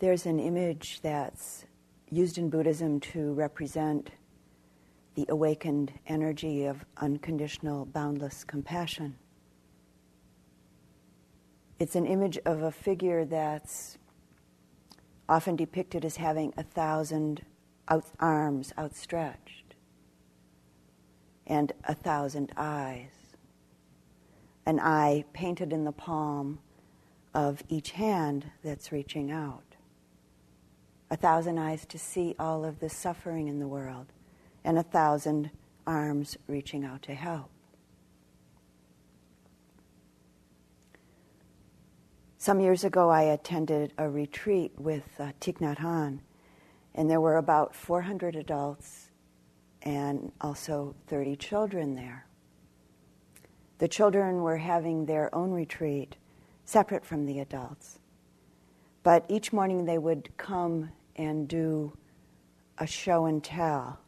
There's an image that's used in Buddhism to represent the awakened energy of unconditional, boundless compassion. It's an image of a figure that's often depicted as having a thousand out- arms outstretched and a thousand eyes. An eye painted in the palm of each hand that's reaching out. A thousand eyes to see all of the suffering in the world, and a thousand arms reaching out to help. Some years ago, I attended a retreat with uh, Thich Nhat Hanh, and there were about 400 adults and also 30 children there. The children were having their own retreat, separate from the adults. But each morning they would come and do a show and tell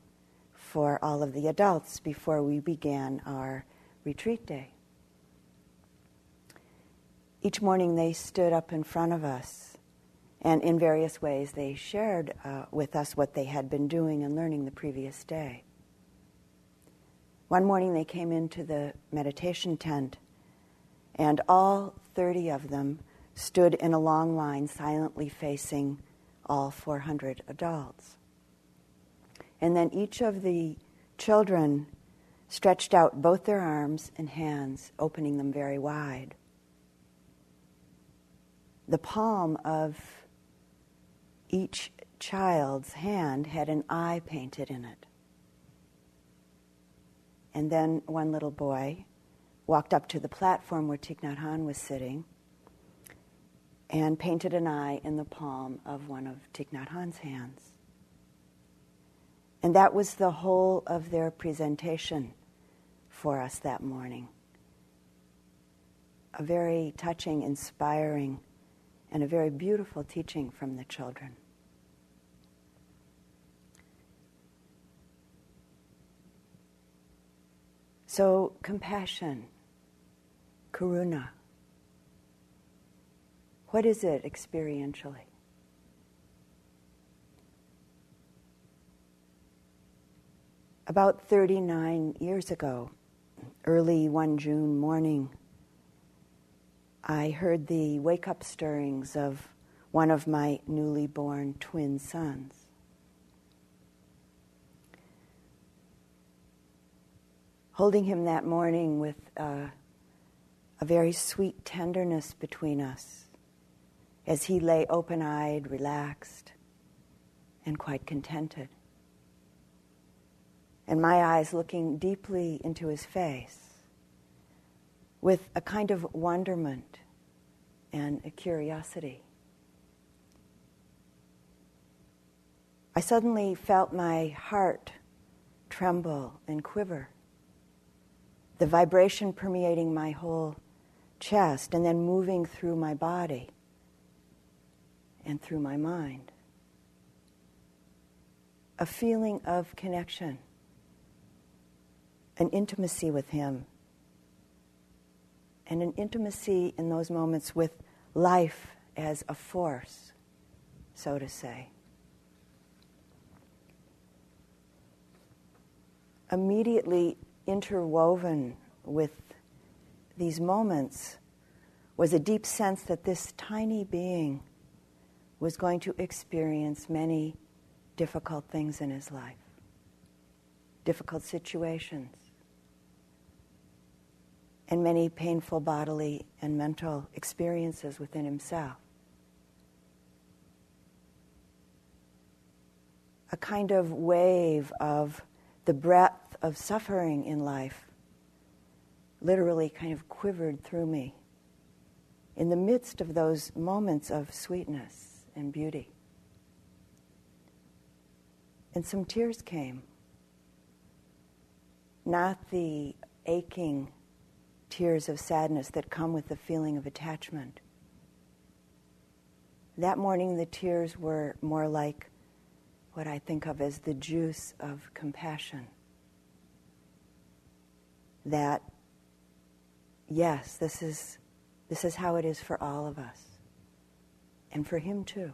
for all of the adults before we began our retreat day. Each morning they stood up in front of us, and in various ways they shared uh, with us what they had been doing and learning the previous day. One morning they came into the meditation tent, and all 30 of them stood in a long line silently facing all 400 adults. And then each of the children stretched out both their arms and hands, opening them very wide the palm of each child's hand had an eye painted in it. And then one little boy walked up to the platform where Thich Nhat Hanh was sitting and painted an eye in the palm of one of Thich Nhat Hanh's hands. And that was the whole of their presentation for us that morning. A very touching, inspiring and a very beautiful teaching from the children. So, compassion, karuna, what is it experientially? About 39 years ago, early one June morning, I heard the wake up stirrings of one of my newly born twin sons. Holding him that morning with uh, a very sweet tenderness between us as he lay open eyed, relaxed, and quite contented. And my eyes looking deeply into his face with a kind of wonderment and a curiosity. I suddenly felt my heart tremble and quiver, the vibration permeating my whole chest and then moving through my body and through my mind. A feeling of connection, an intimacy with Him and an intimacy in those moments with life as a force, so to say. Immediately interwoven with these moments was a deep sense that this tiny being was going to experience many difficult things in his life, difficult situations, and many painful bodily and mental experiences within himself. A kind of wave of the breadth of suffering in life literally kind of quivered through me in the midst of those moments of sweetness and beauty. And some tears came. Not the aching tears of sadness that come with the feeling of attachment. That morning, the tears were more like what I think of as the juice of compassion. That, yes, this is, this is how it is for all of us, and for him too.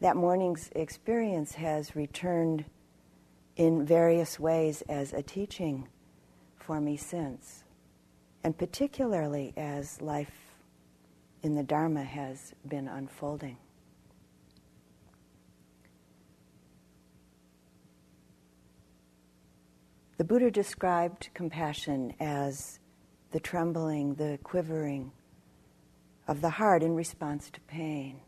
That morning's experience has returned in various ways as a teaching for me since, and particularly as life in the Dharma has been unfolding. The Buddha described compassion as the trembling, the quivering of the heart in response to pain,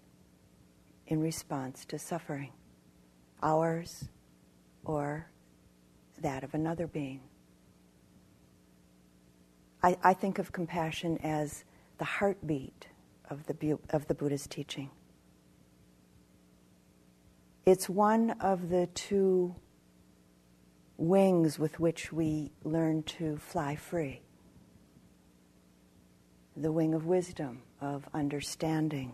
in response to suffering, ours or that of another being. I, I think of compassion as the heartbeat of the, of the Buddha's teaching. It's one of the two wings with which we learn to fly free the wing of wisdom, of understanding,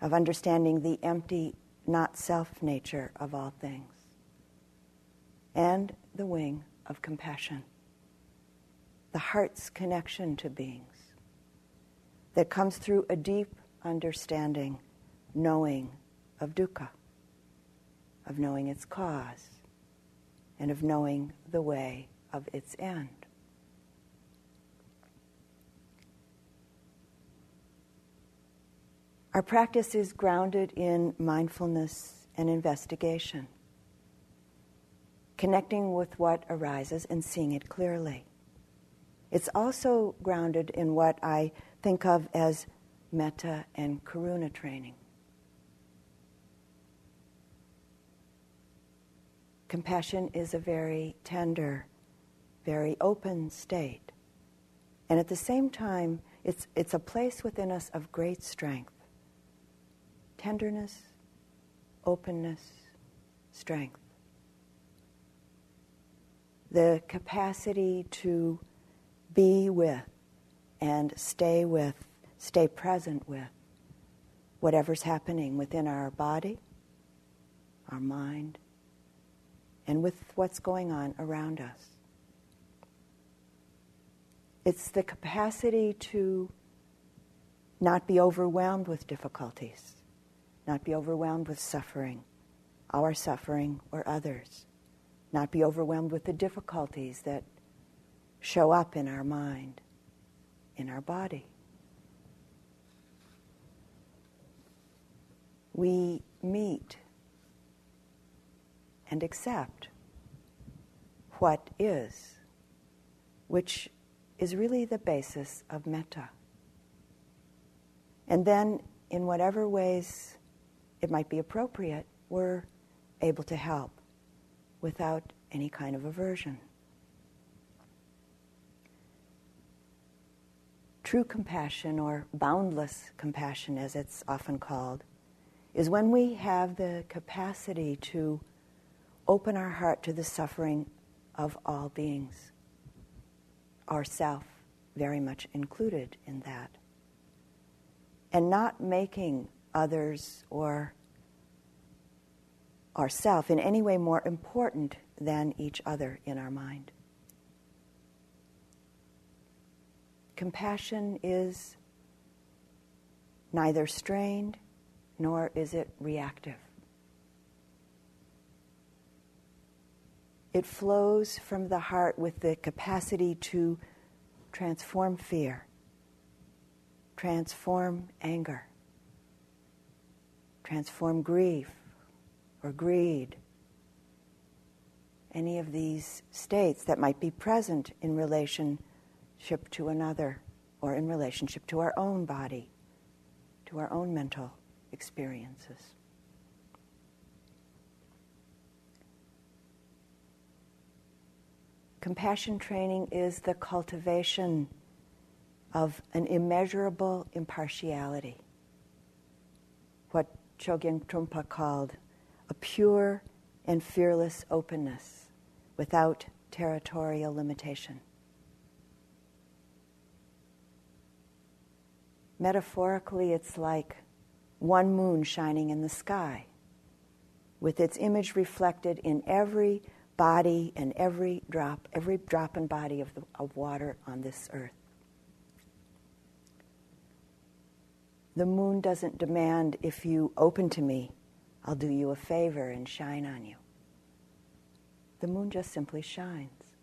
of understanding the empty, not self nature of all things, and the wing of compassion, the heart's connection to beings that comes through a deep understanding, knowing of dukkha, of knowing its cause, and of knowing the way of its end. Our practice is grounded in mindfulness and investigation, connecting with what arises and seeing it clearly. It's also grounded in what I think of as metta and karuna training. Compassion is a very tender, very open state. And at the same time, it's, it's a place within us of great strength tenderness, openness, strength. The capacity to be with and stay with, stay present with whatever's happening within our body, our mind, and with what's going on around us. It's the capacity to not be overwhelmed with difficulties not be overwhelmed with suffering, our suffering or others, not be overwhelmed with the difficulties that show up in our mind, in our body. We meet and accept what is, which is really the basis of metta. And then, in whatever ways it might be appropriate, we're able to help without any kind of aversion. True compassion, or boundless compassion as it's often called, is when we have the capacity to open our heart to the suffering of all beings, ourself very much included in that, and not making others or ourself in any way more important than each other in our mind. Compassion is neither strained nor is it reactive. It flows from the heart with the capacity to transform fear, transform anger, transform grief or greed, any of these states that might be present in relationship to another or in relationship to our own body, to our own mental experiences. Compassion training is the cultivation of an immeasurable impartiality. What Chogyam Trungpa called a pure and fearless openness without territorial limitation. Metaphorically, it's like one moon shining in the sky, with its image reflected in every body and every drop, every drop and body of, the, of water on this earth. The moon doesn't demand if you open to me, I'll do you a favor and shine on you. The moon just simply shines.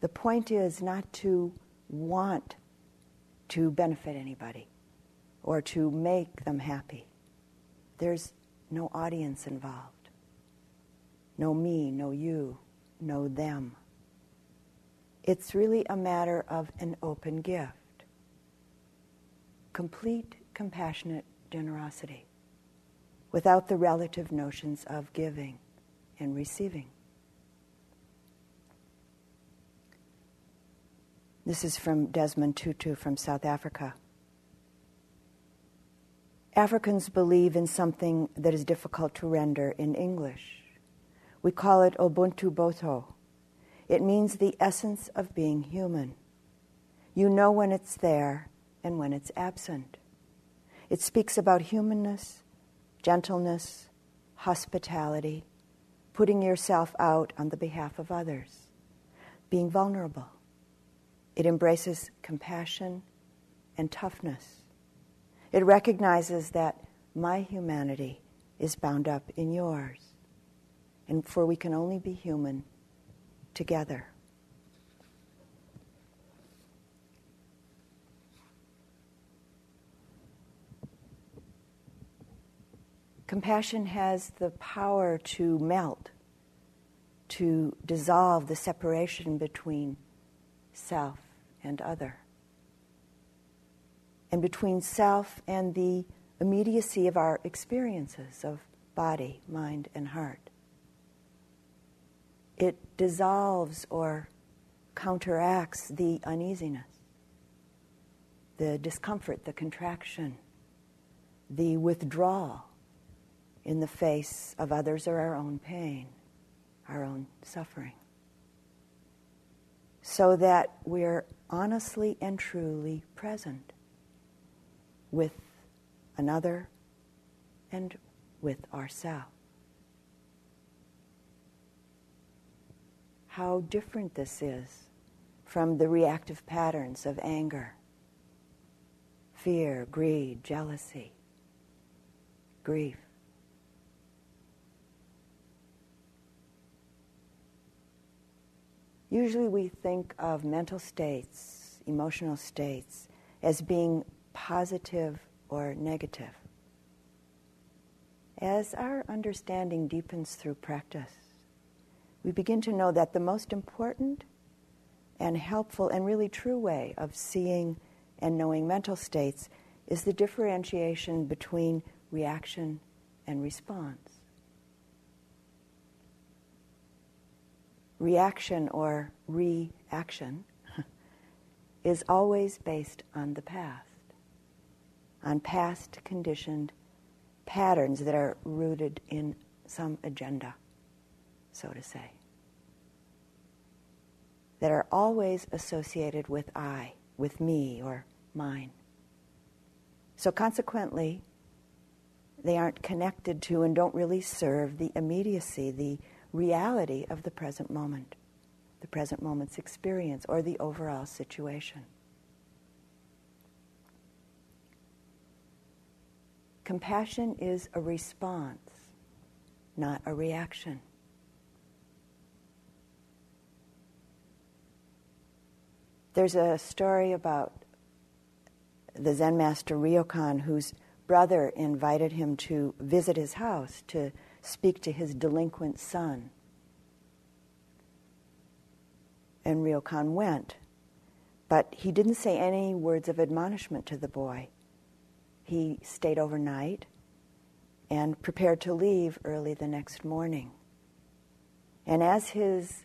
The point is not to want to benefit anybody or to make them happy. There's no audience involved. No me, no you, no them. It's really a matter of an open gift. Complete, compassionate generosity without the relative notions of giving and receiving. This is from Desmond Tutu from South Africa. Africans believe in something that is difficult to render in English. We call it Ubuntu Botho. It means the essence of being human. You know when it's there and when it's absent. It speaks about humanness, gentleness, hospitality, putting yourself out on the behalf of others, being vulnerable. It embraces compassion and toughness. It recognizes that my humanity is bound up in yours, and for we can only be human together. Compassion has the power to melt, to dissolve the separation between self and other, and between self and the immediacy of our experiences of body, mind, and heart. It dissolves or counteracts the uneasiness, the discomfort, the contraction, the withdrawal in the face of others or our own pain, our own suffering so that we're honestly and truly present with another and with ourselves. How different this is from the reactive patterns of anger, fear, greed, jealousy, grief. Usually we think of mental states, emotional states, as being positive or negative. As our understanding deepens through practice, we begin to know that the most important and helpful and really true way of seeing and knowing mental states is the differentiation between reaction and response. Reaction or reaction is always based on the past, on past conditioned patterns that are rooted in some agenda, so to say, that are always associated with I, with me, or mine. So consequently, they aren't connected to and don't really serve the immediacy, the reality of the present moment, the present moment's experience, or the overall situation. Compassion is a response, not a reaction. There's a story about the Zen master Ryokan, whose brother invited him to visit his house to speak to his delinquent son. And Ryokan went, but he didn't say any words of admonishment to the boy. He stayed overnight and prepared to leave early the next morning. And as his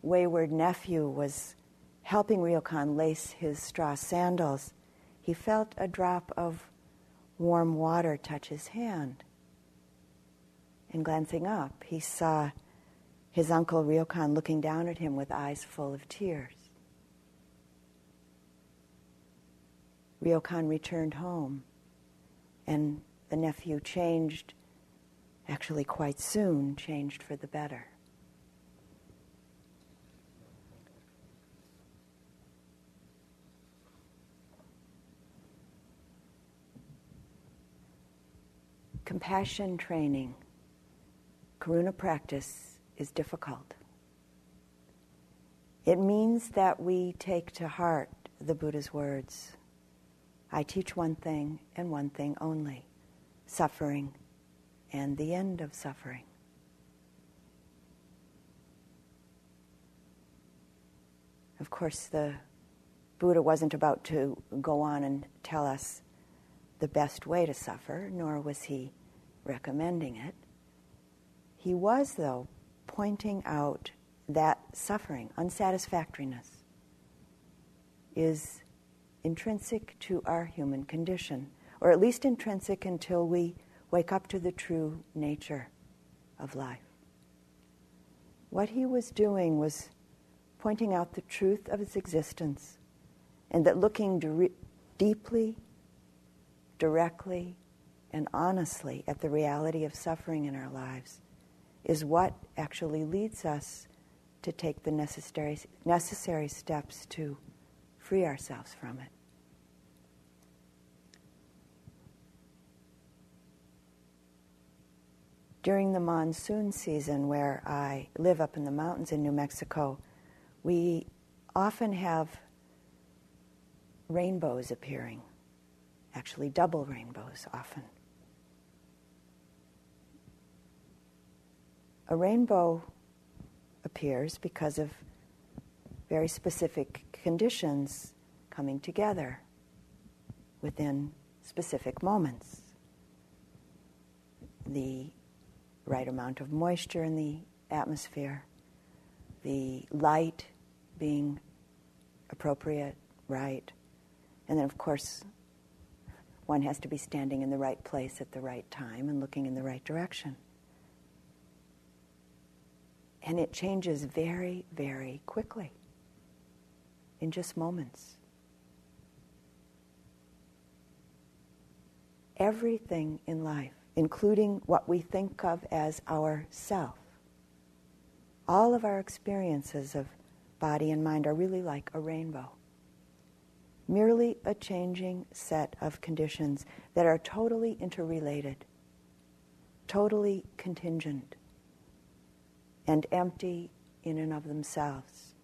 wayward nephew was helping Ryokan lace his straw sandals, he felt a drop of warm water touch his hand and glancing up, he saw his uncle Ryokan looking down at him with eyes full of tears. Ryokan returned home, and the nephew changed, actually quite soon, changed for the better. compassion training, karuna practice is difficult. It means that we take to heart the Buddha's words I teach one thing and one thing only suffering and the end of suffering. Of course, the Buddha wasn't about to go on and tell us the best way to suffer, nor was he recommending it. He was, though, pointing out that suffering, unsatisfactoriness, is intrinsic to our human condition, or at least intrinsic until we wake up to the true nature of life. What he was doing was pointing out the truth of its existence, and that looking deeply, directly, and honestly at the reality of suffering in our lives is what actually leads us to take the necessary, necessary steps to free ourselves from it. During the monsoon season, where I live up in the mountains in New Mexico, we often have rainbows appearing, actually, double rainbows often. A rainbow appears because of very specific conditions coming together within specific moments. The right amount of moisture in the atmosphere, the light being appropriate, right, and then, of course, one has to be standing in the right place at the right time and looking in the right direction. And it changes very, very quickly in just moments. Everything in life, including what we think of as our self, all of our experiences of body and mind are really like a rainbow. Merely a changing set of conditions that are totally interrelated, totally contingent, and empty in and of themselves.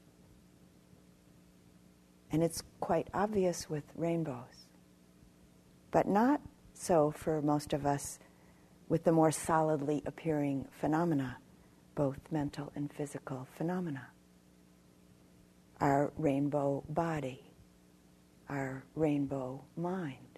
And it's quite obvious with rainbows. But not so for most of us with the more solidly appearing phenomena, both mental and physical phenomena. Our rainbow body, our rainbow mind.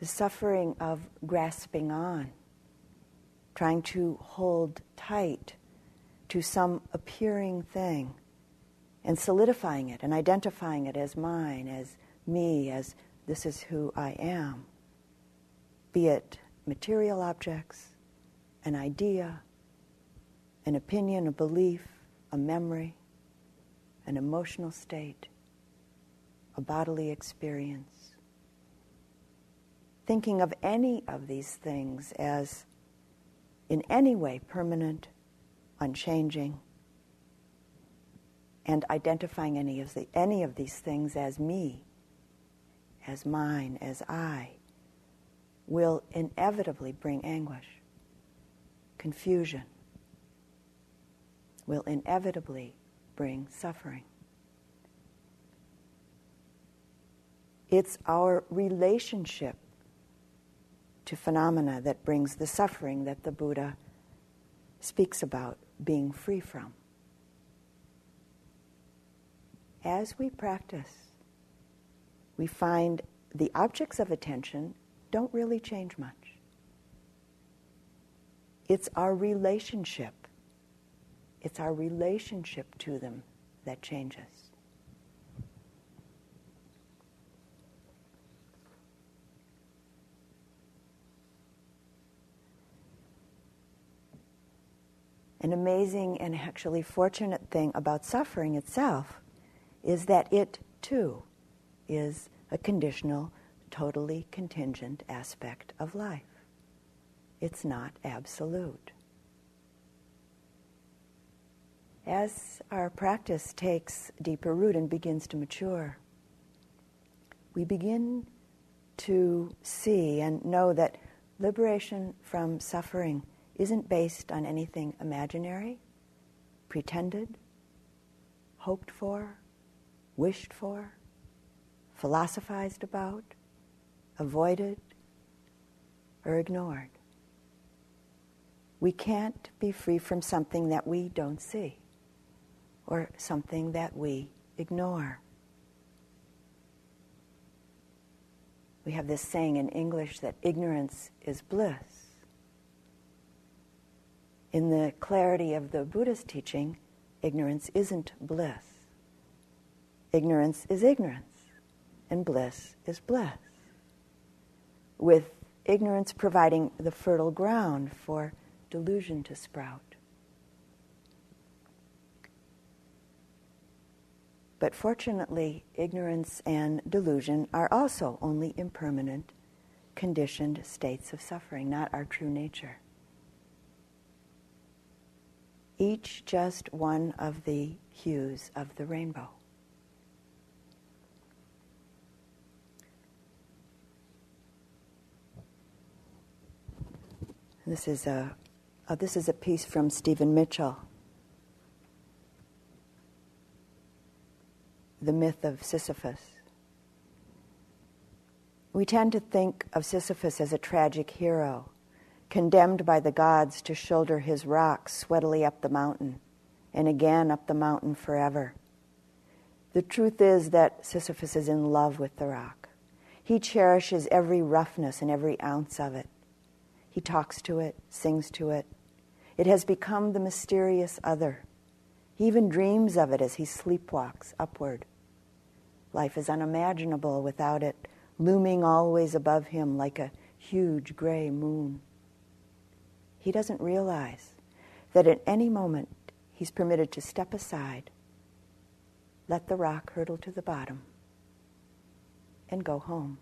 The suffering of grasping on trying to hold tight to some appearing thing and solidifying it and identifying it as mine, as me, as this is who I am. Be it material objects, an idea, an opinion, a belief, a memory, an emotional state, a bodily experience. Thinking of any of these things as in any way permanent, unchanging, and identifying any of, the, any of these things as me, as mine, as I, will inevitably bring anguish, confusion, will inevitably bring suffering. It's our relationship to phenomena that brings the suffering that the Buddha speaks about being free from. As we practice, we find the objects of attention don't really change much. It's our relationship. It's our relationship to them that changes. An amazing and actually fortunate thing about suffering itself is that it too is a conditional, totally contingent aspect of life. It's not absolute. as our practice takes deeper root and begins to mature, we begin to see and know that liberation from suffering isn't based on anything imaginary, pretended, hoped for, wished for, philosophized about, avoided, or ignored. We can't be free from something that we don't see or something that we ignore. We have this saying in English that ignorance is bliss. In the clarity of the Buddha's teaching, ignorance isn't bliss. Ignorance is ignorance, and bliss is bliss. With ignorance providing the fertile ground for delusion to sprout. But fortunately, ignorance and delusion are also only impermanent, conditioned states of suffering, not our true nature. Each just one of the hues of the rainbow. This is a, uh, this is a piece from Stephen Mitchell. the myth of Sisyphus. We tend to think of Sisyphus as a tragic hero, condemned by the gods to shoulder his rocks sweatily up the mountain, and again up the mountain forever. The truth is that Sisyphus is in love with the rock. He cherishes every roughness and every ounce of it. He talks to it, sings to it. It has become the mysterious other. He even dreams of it as he sleepwalks upward. Life is unimaginable without it, looming always above him like a huge gray moon. He doesn't realize that at any moment he's permitted to step aside, let the rock hurtle to the bottom, and go home.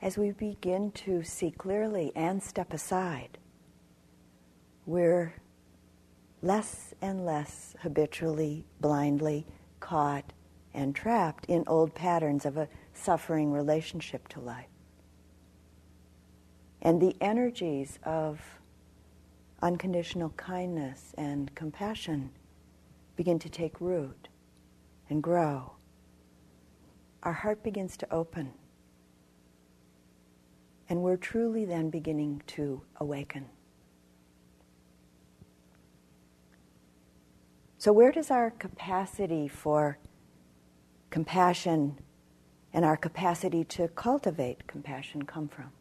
as we begin to see clearly and step aside, we're less and less habitually, blindly caught and trapped in old patterns of a suffering relationship to life. And the energies of unconditional kindness and compassion begin to take root and grow. Our heart begins to open and we're truly then beginning to awaken. So, where does our capacity for compassion and our capacity to cultivate compassion come from?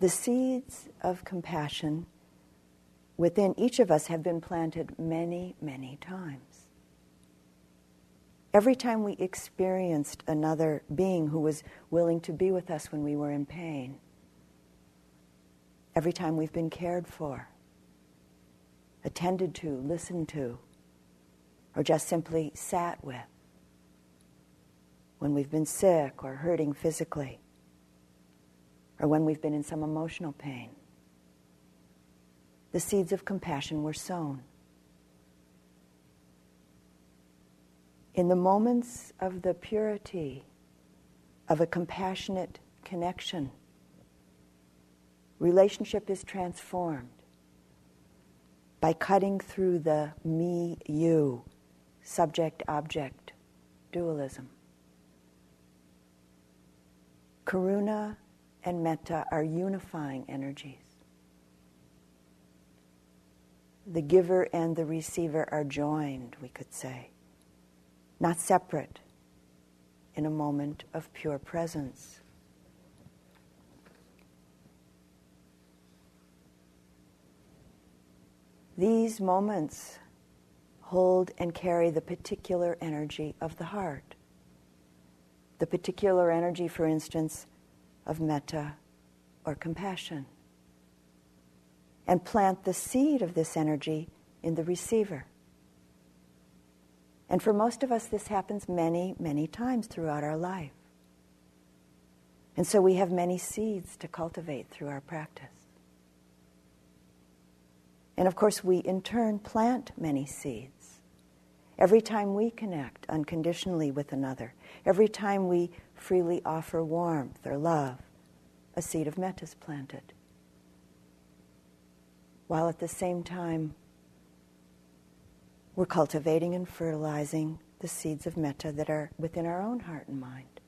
The seeds of compassion within each of us have been planted many, many times. Every time we experienced another being who was willing to be with us when we were in pain, every time we've been cared for, attended to, listened to, or just simply sat with, when we've been sick or hurting physically, or when we've been in some emotional pain, the seeds of compassion were sown. in the moments of the purity of a compassionate connection, relationship is transformed by cutting through the me you, subject object dualism. Karuna and metta are unifying energies. The giver and the receiver are joined, we could say not separate, in a moment of pure presence. These moments hold and carry the particular energy of the heart. The particular energy, for instance, of metta or compassion. And plant the seed of this energy in the receiver. And for most of us, this happens many, many times throughout our life. And so we have many seeds to cultivate through our practice. And of course, we in turn plant many seeds. Every time we connect unconditionally with another, every time we freely offer warmth or love, a seed of metta is planted. While at the same time, we're cultivating and fertilizing the seeds of metta that are within our own heart and mind.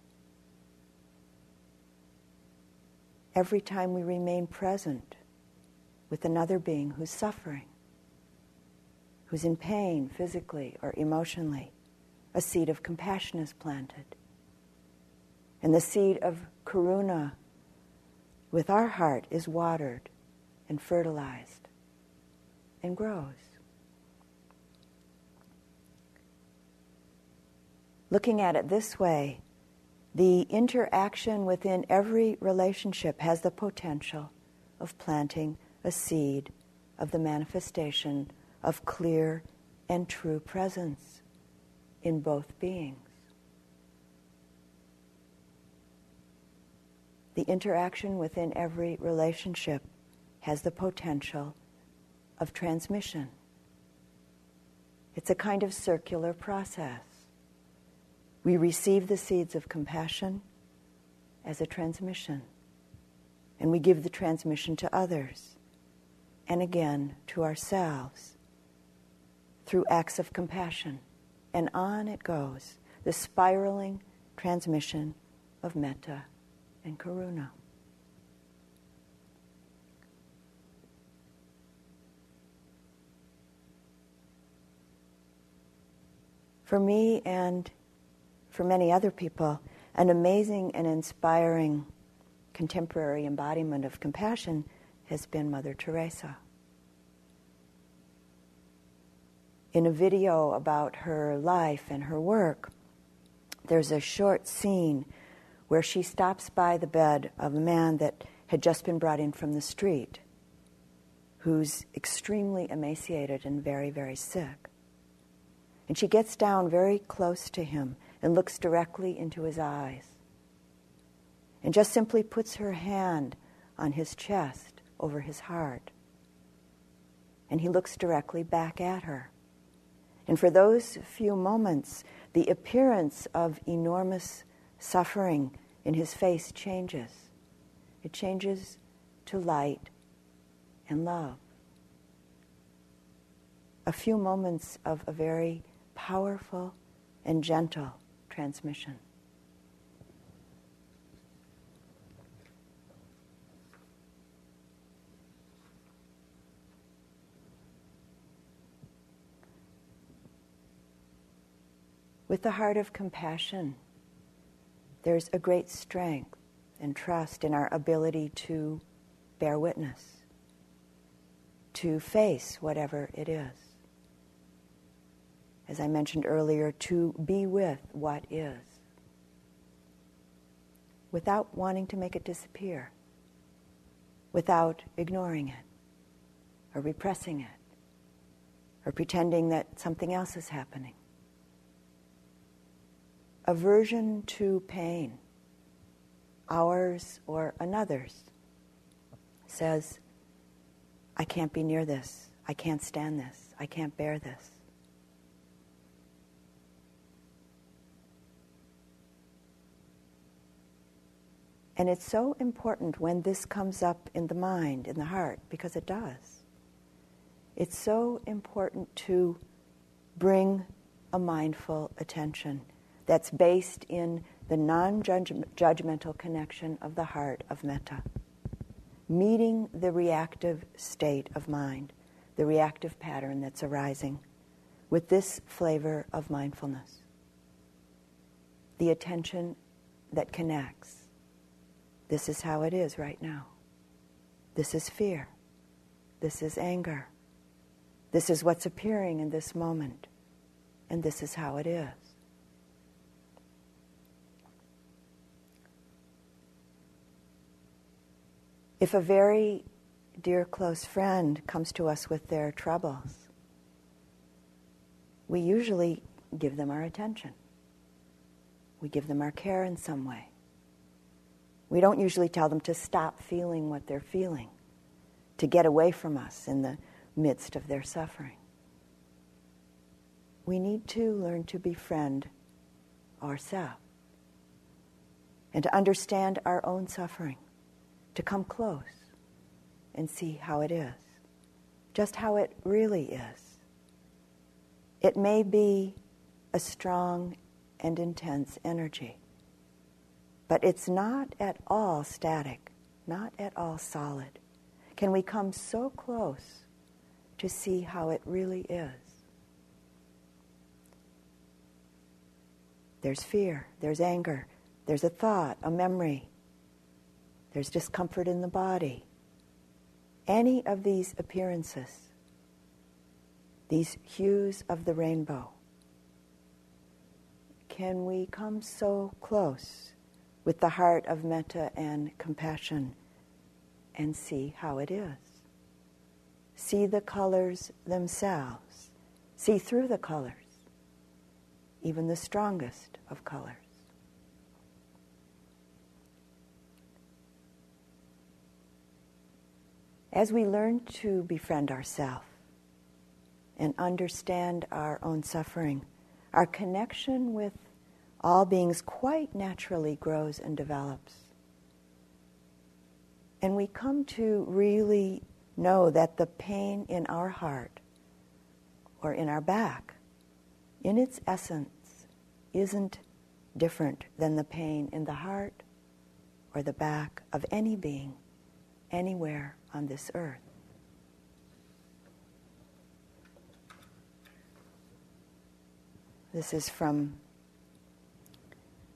Every time we remain present with another being who's suffering, who's in pain physically or emotionally, a seed of compassion is planted. And the seed of karuna with our heart is watered and fertilized and grows. Looking at it this way, the interaction within every relationship has the potential of planting a seed of the manifestation of clear and true presence in both beings. The interaction within every relationship has the potential of transmission. It's a kind of circular process. We receive the seeds of compassion as a transmission, and we give the transmission to others and again to ourselves through acts of compassion. And on it goes, the spiraling transmission of metta and karuna. For me and for many other people, an amazing and inspiring contemporary embodiment of compassion has been Mother Teresa. In a video about her life and her work, there's a short scene where she stops by the bed of a man that had just been brought in from the street, who's extremely emaciated and very, very sick. And she gets down very close to him and looks directly into his eyes and just simply puts her hand on his chest over his heart. And he looks directly back at her. And for those few moments, the appearance of enormous suffering in his face changes. It changes to light and love. A few moments of a very powerful and gentle transmission. With the heart of compassion, there's a great strength and trust in our ability to bear witness, to face whatever it is. As I mentioned earlier, to be with what is without wanting to make it disappear, without ignoring it or repressing it or pretending that something else is happening aversion to pain, ours or another's, says, I can't be near this. I can't stand this. I can't bear this. And it's so important when this comes up in the mind, in the heart, because it does. It's so important to bring a mindful attention that's based in the non judgmental connection of the heart of metta, meeting the reactive state of mind, the reactive pattern that's arising, with this flavor of mindfulness. The attention that connects. This is how it is right now. This is fear. This is anger. This is what's appearing in this moment. And this is how it is. If a very dear close friend comes to us with their troubles, we usually give them our attention. We give them our care in some way. We don't usually tell them to stop feeling what they're feeling, to get away from us in the midst of their suffering. We need to learn to befriend ourselves and to understand our own suffering, to come close and see how it is, just how it really is. It may be a strong and intense energy, but it's not at all static, not at all solid. Can we come so close to see how it really is? There's fear, there's anger, there's a thought, a memory. There's discomfort in the body. Any of these appearances, these hues of the rainbow, can we come so close with the heart of metta and compassion and see how it is? See the colors themselves, see through the colors, even the strongest of colors. As we learn to befriend ourselves and understand our own suffering, our connection with all beings quite naturally grows and develops. And we come to really know that the pain in our heart or in our back, in its essence, isn't different than the pain in the heart or the back of any being anywhere on this earth. This is from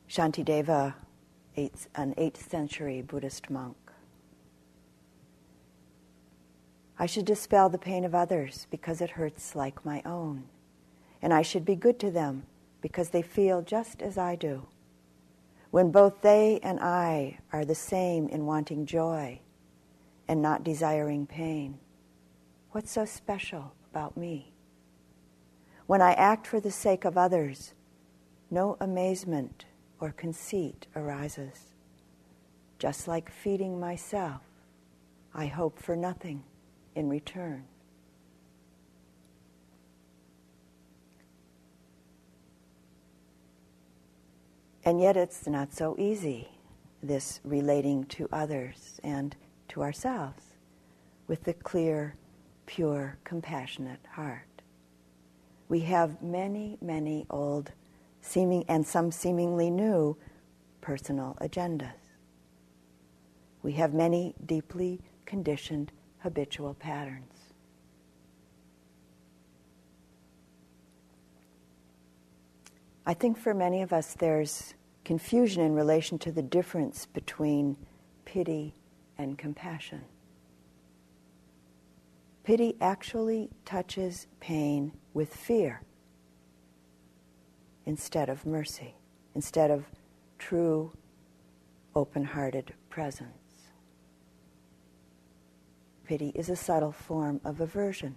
Shantideva, an 8th century Buddhist monk. I should dispel the pain of others because it hurts like my own. And I should be good to them because they feel just as I do. When both they and I are the same in wanting joy and not desiring pain. What's so special about me? When I act for the sake of others, no amazement or conceit arises. Just like feeding myself, I hope for nothing in return. And yet it's not so easy, this relating to others and to ourselves with the clear, pure, compassionate heart. We have many, many old, seeming and some seemingly new personal agendas. We have many deeply conditioned habitual patterns. I think for many of us there's confusion in relation to the difference between pity and compassion. Pity actually touches pain with fear instead of mercy, instead of true, open hearted presence. Pity is a subtle form of aversion.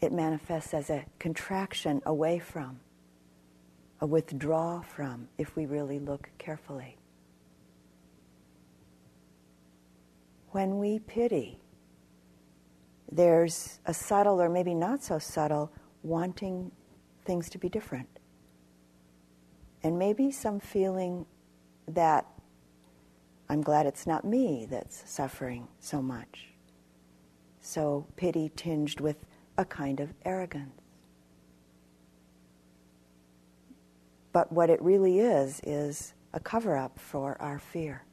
It manifests as a contraction away from, a withdrawal from, if we really look carefully. When we pity, there's a subtle or maybe not so subtle wanting things to be different. And maybe some feeling that I'm glad it's not me that's suffering so much. So pity tinged with a kind of arrogance. But what it really is, is a cover up for our fear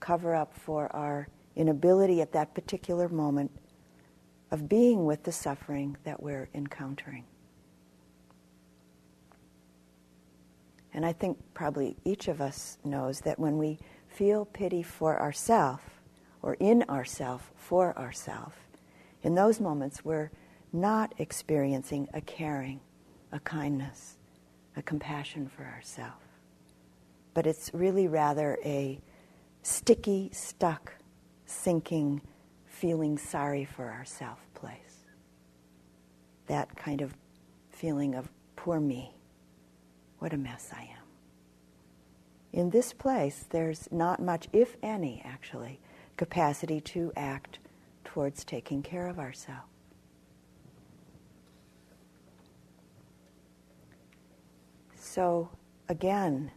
cover up for our inability at that particular moment of being with the suffering that we're encountering. And I think probably each of us knows that when we feel pity for ourself or in ourself for ourself, in those moments we're not experiencing a caring, a kindness, a compassion for ourself. But it's really rather a sticky, stuck, sinking, feeling sorry for ourself place. That kind of feeling of poor me. What a mess I am. In this place, there's not much, if any, actually, capacity to act towards taking care of ourselves. So, again,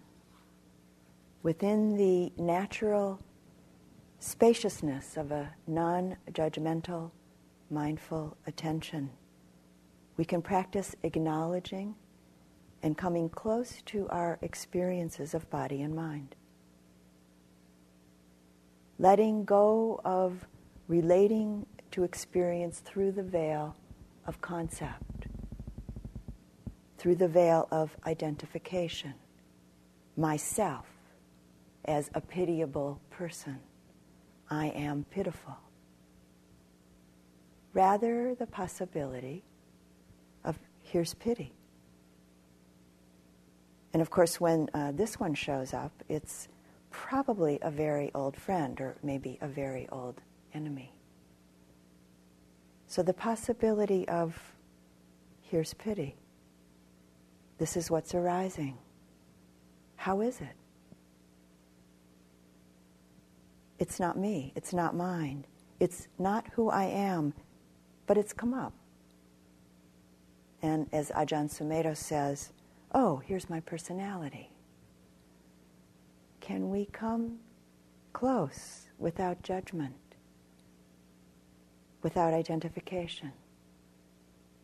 within the natural spaciousness of a non judgmental, mindful attention, we can practice acknowledging and coming close to our experiences of body and mind. Letting go of relating to experience through the veil of concept, through the veil of identification, myself as a pitiable person. I am pitiful. Rather, the possibility of here's pity. And of course, when uh, this one shows up, it's probably a very old friend or maybe a very old enemy. So the possibility of here's pity. This is what's arising. How is it? It's not me. It's not mine. It's not who I am, but it's come up. And as Ajahn Sumedho says, oh, here's my personality. Can we come close without judgment, without identification,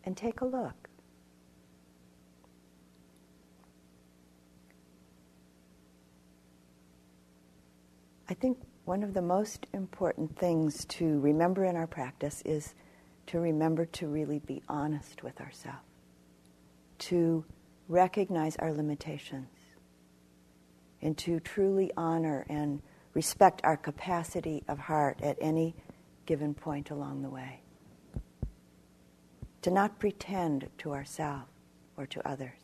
and take a look? I think one of the most important things to remember in our practice is to remember to really be honest with ourselves, to recognize our limitations and to truly honor and respect our capacity of heart at any given point along the way. To not pretend to ourselves or to others,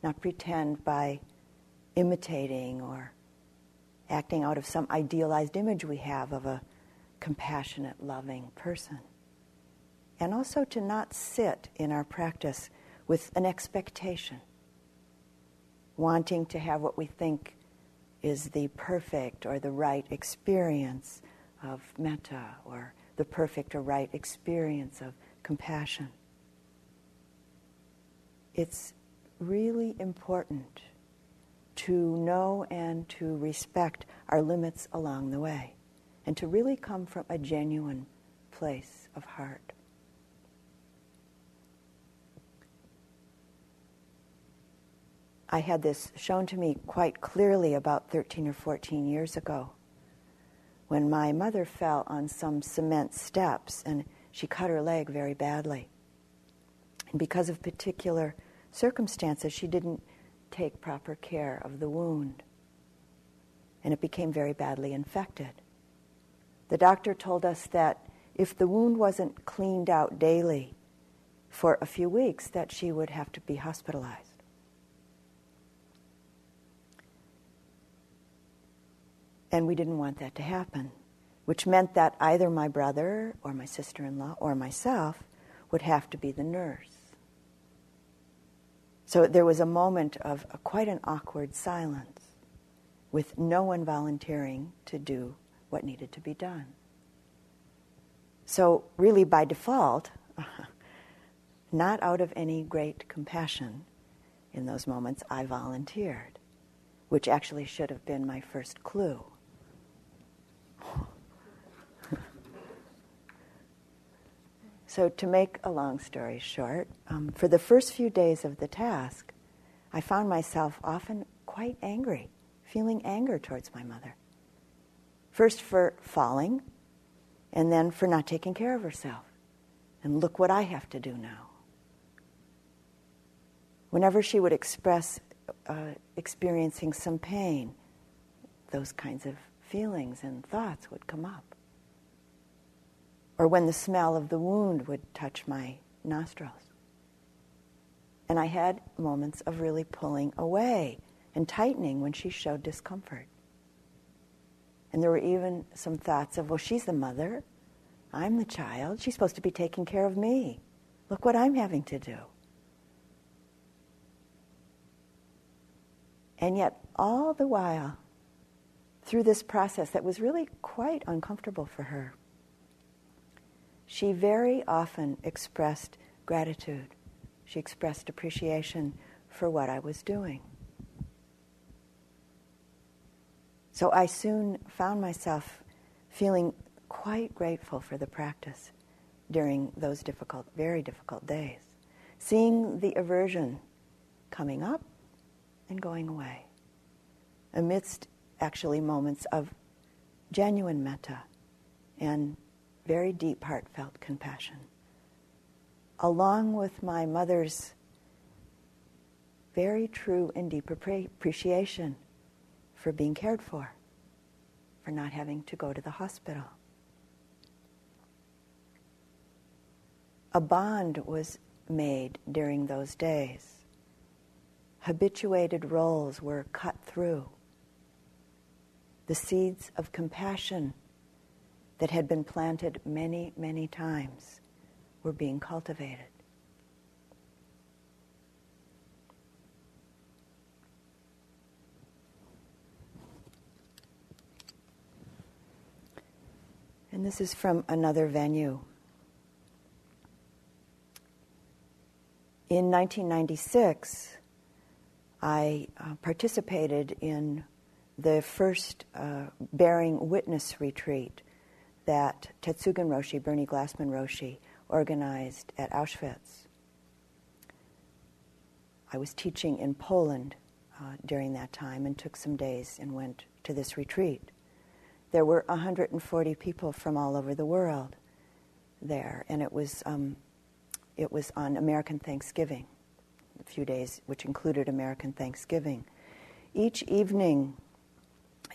not pretend by imitating or acting out of some idealized image we have of a compassionate, loving person. And also to not sit in our practice with an expectation, wanting to have what we think is the perfect or the right experience of metta or the perfect or right experience of compassion. It's really important to know and to respect our limits along the way and to really come from a genuine place of heart. I had this shown to me quite clearly about 13 or 14 years ago when my mother fell on some cement steps and she cut her leg very badly. And because of particular circumstances, she didn't take proper care of the wound. And it became very badly infected. The doctor told us that if the wound wasn't cleaned out daily for a few weeks, that she would have to be hospitalized. And we didn't want that to happen, which meant that either my brother or my sister in law or myself would have to be the nurse. So there was a moment of a, quite an awkward silence with no one volunteering to do what needed to be done. So, really, by default, not out of any great compassion in those moments, I volunteered, which actually should have been my first clue. So, to make a long story short, um, for the first few days of the task, I found myself often quite angry, feeling anger towards my mother. First for falling, and then for not taking care of herself. And look what I have to do now. Whenever she would express uh, experiencing some pain, those kinds of feelings and thoughts would come up or when the smell of the wound would touch my nostrils. And I had moments of really pulling away and tightening when she showed discomfort. And there were even some thoughts of, well, she's the mother, I'm the child, she's supposed to be taking care of me. Look what I'm having to do. And yet, all the while, through this process that was really quite uncomfortable for her, she very often expressed gratitude. She expressed appreciation for what I was doing. So I soon found myself feeling quite grateful for the practice during those difficult, very difficult days. Seeing the aversion coming up and going away amidst actually moments of genuine metta and very deep, heartfelt compassion, along with my mother's very true and deep appreciation for being cared for, for not having to go to the hospital. A bond was made during those days. Habituated roles were cut through. The seeds of compassion that had been planted many, many times were being cultivated. And this is from another venue. In 1996, I uh, participated in the first uh, bearing witness retreat that Tetsugen Roshi, Bernie Glassman Roshi, organized at Auschwitz. I was teaching in Poland uh, during that time and took some days and went to this retreat. There were 140 people from all over the world there, and it was um, it was on American Thanksgiving, a few days which included American Thanksgiving. Each evening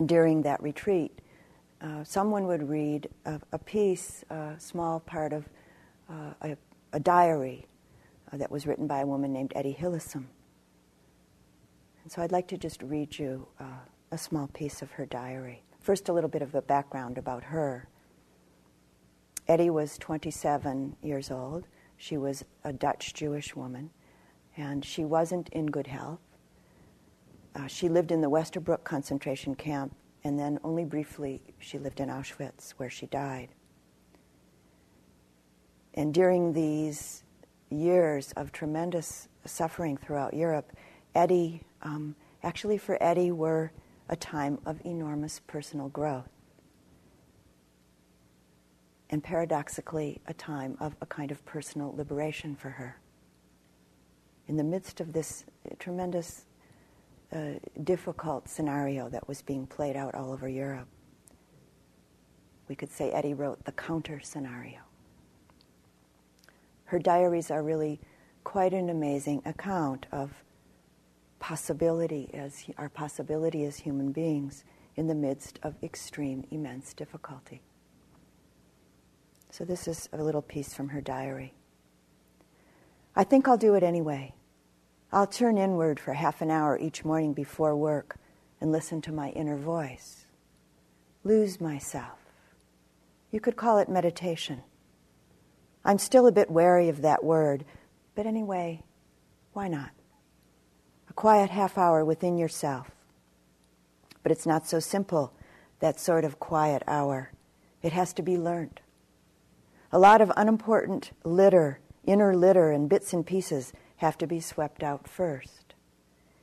during that retreat, uh, someone would read a, a, piece, a small part of uh, a, a, diary uh, that was written by a woman named Etty Hillesum. And so I'd like to just read you uh, a small piece of her diary. First, a little bit of a background about her. Etty was 27 years old. She was a Dutch Jewish woman, and she wasn't in good health. Uh, she lived in the Westerbork concentration camp, and then only briefly she lived in Auschwitz, where she died. And during these years of tremendous suffering throughout Europe, Etty, um, actually for Etty, were a time of enormous personal growth and paradoxically, a time of a kind of personal liberation for her. In the midst of this tremendous, uh, difficult scenario that was being played out all over Europe, we could say Etty wrote the counter scenario. Her diaries are really quite an amazing account of possibility as our possibility as human beings in the midst of extreme, immense difficulty. So, this is a little piece from her diary. I think I'll do it anyway. I'll turn inward for half an hour each morning before work and listen to my inner voice. Lose myself. You could call it meditation. I'm still a bit wary of that word, but anyway, why not? A quiet half hour within yourself. But it's not so simple, that sort of quiet hour. It has to be learned. A lot of unimportant litter, inner litter, and bits and pieces have to be swept out first.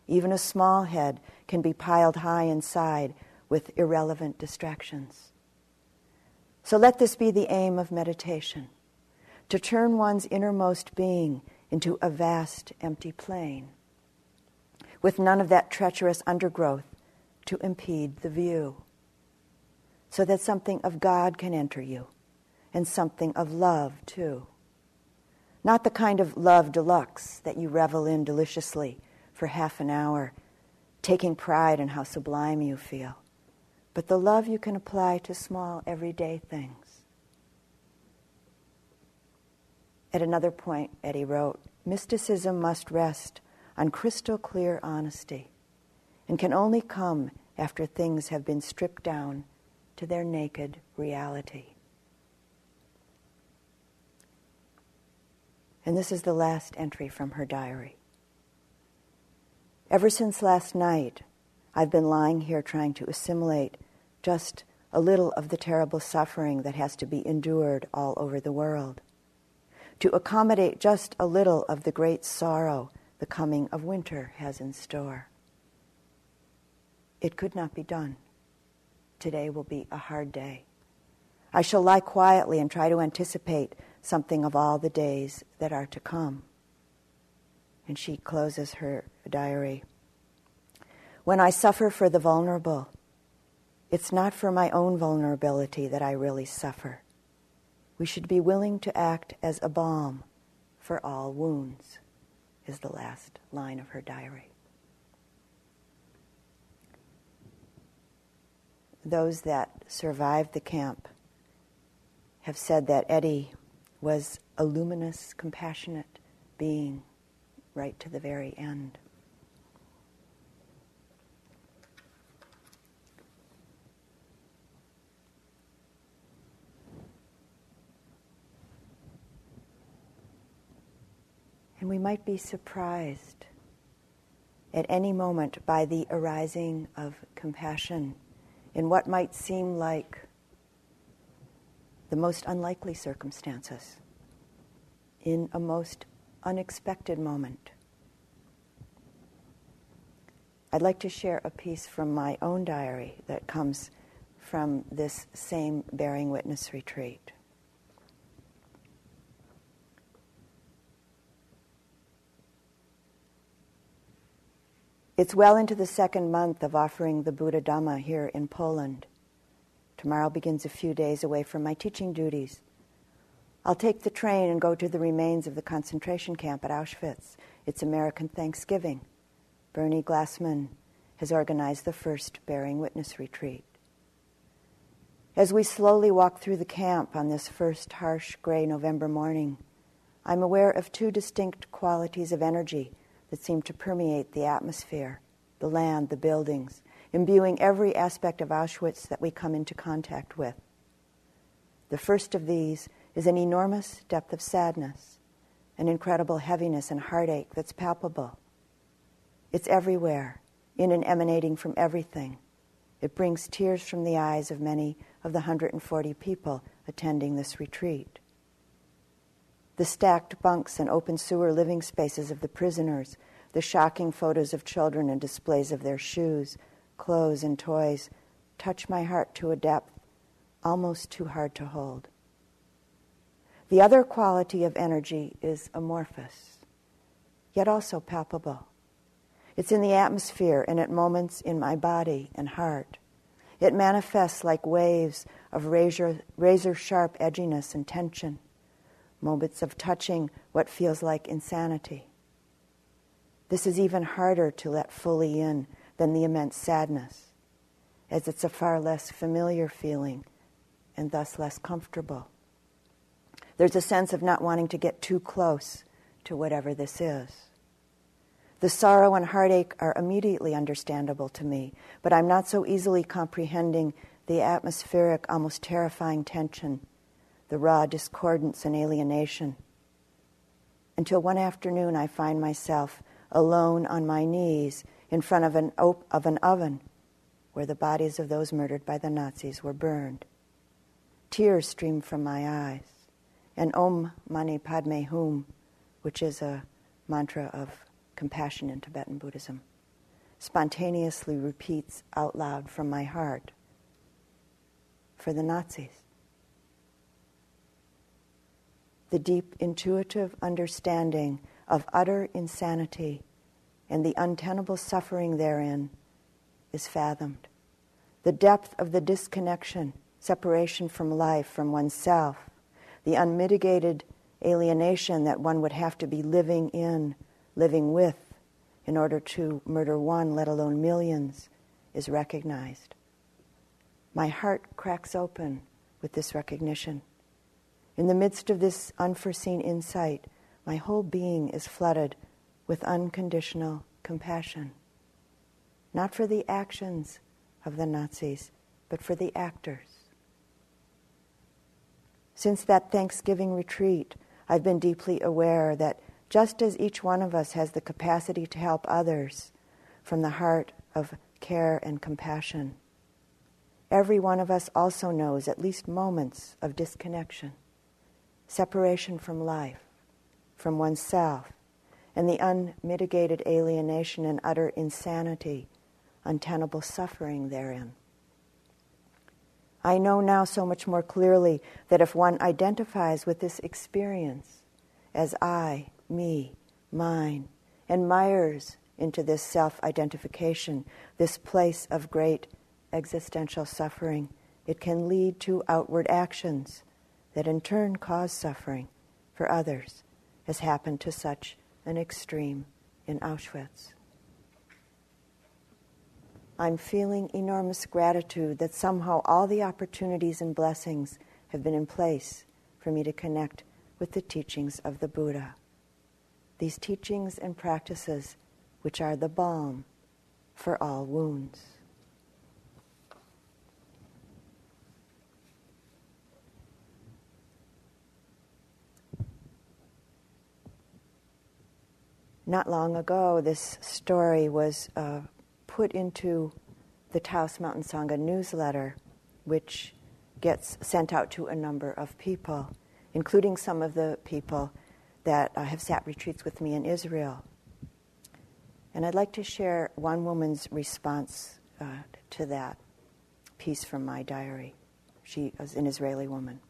Even a small head can be piled high inside with irrelevant distractions. So let this be the aim of meditation to turn one's innermost being into a vast empty plain, with none of that treacherous undergrowth to impede the view, so that something of God can enter you and something of love, too. Not the kind of love deluxe that you revel in deliciously for half an hour, taking pride in how sublime you feel, but the love you can apply to small, everyday things. At another point, Etty wrote, Mysticism must rest on crystal clear honesty and can only come after things have been stripped down to their naked reality. And this is the last entry from her diary. Ever since last night, I've been lying here trying to assimilate just a little of the terrible suffering that has to be endured all over the world, to accommodate just a little of the great sorrow the coming of winter has in store. It could not be done. Today will be a hard day. I shall lie quietly and try to anticipate something of all the days that are to come. And she closes her diary. When I suffer for the vulnerable, it's not for my own vulnerability that I really suffer. We should be willing to act as a balm for all wounds, is the last line of her diary. Those that survived the camp have said that Etty was a luminous, compassionate being right to the very end. And we might be surprised at any moment by the arising of compassion in what might seem like the most unlikely circumstances, in a most unexpected moment. I'd like to share a piece from my own diary that comes from this same bearing witness retreat. It's well into the second month of offering the Buddha Dhamma here in Poland. Tomorrow begins a few days away from my teaching duties. I'll take the train and go to the remains of the concentration camp at Auschwitz. It's American Thanksgiving. Bernie Glassman has organized the first Bearing Witness retreat. As we slowly walk through the camp on this first harsh gray November morning, I'm aware of two distinct qualities of energy that seem to permeate the atmosphere, the land, the buildings, imbuing every aspect of Auschwitz that we come into contact with. The first of these is an enormous depth of sadness, an incredible heaviness and heartache that's palpable. It's everywhere, in and emanating from everything. It brings tears from the eyes of many of the 140 people attending this retreat the stacked bunks and open sewer living spaces of the prisoners, the shocking photos of children and displays of their shoes, clothes, and toys touch my heart to a depth almost too hard to hold. The other quality of energy is amorphous, yet also palpable. It's in the atmosphere and at moments in my body and heart. It manifests like waves of razor, razor sharp edginess and tension moments of touching what feels like insanity. This is even harder to let fully in than the immense sadness, as it's a far less familiar feeling and thus less comfortable. There's a sense of not wanting to get too close to whatever this is. The sorrow and heartache are immediately understandable to me, but I'm not so easily comprehending the atmospheric, almost terrifying tension the raw discordance and alienation. Until one afternoon, I find myself alone on my knees in front of an, op- of an oven where the bodies of those murdered by the Nazis were burned. Tears stream from my eyes, and Om Mani Padme Hum, which is a mantra of compassion in Tibetan Buddhism, spontaneously repeats out loud from my heart for the Nazis. the deep intuitive understanding of utter insanity and the untenable suffering therein is fathomed. The depth of the disconnection, separation from life, from oneself, the unmitigated alienation that one would have to be living in, living with, in order to murder one, let alone millions, is recognized. My heart cracks open with this recognition. In the midst of this unforeseen insight, my whole being is flooded with unconditional compassion. Not for the actions of the Nazis, but for the actors. Since that Thanksgiving retreat, I've been deeply aware that just as each one of us has the capacity to help others from the heart of care and compassion. Every one of us also knows at least moments of disconnection, separation from life, from oneself, and the unmitigated alienation and utter insanity, untenable suffering therein. I know now so much more clearly that if one identifies with this experience as I, me, mine, and mires into this self identification, this place of great existential suffering, it can lead to outward actions that in turn cause suffering for others, as happened to such an extreme in Auschwitz. I'm feeling enormous gratitude that somehow all the opportunities and blessings have been in place for me to connect with the teachings of the Buddha. These teachings and practices, which are the balm for all wounds. Not long ago, this story was uh, put into the Taos Mountain Sangha newsletter, which gets sent out to a number of people, including some of the people that uh, have sat retreats with me in Israel. And I'd like to share one woman's response uh, to that piece from my diary. She is an Israeli woman.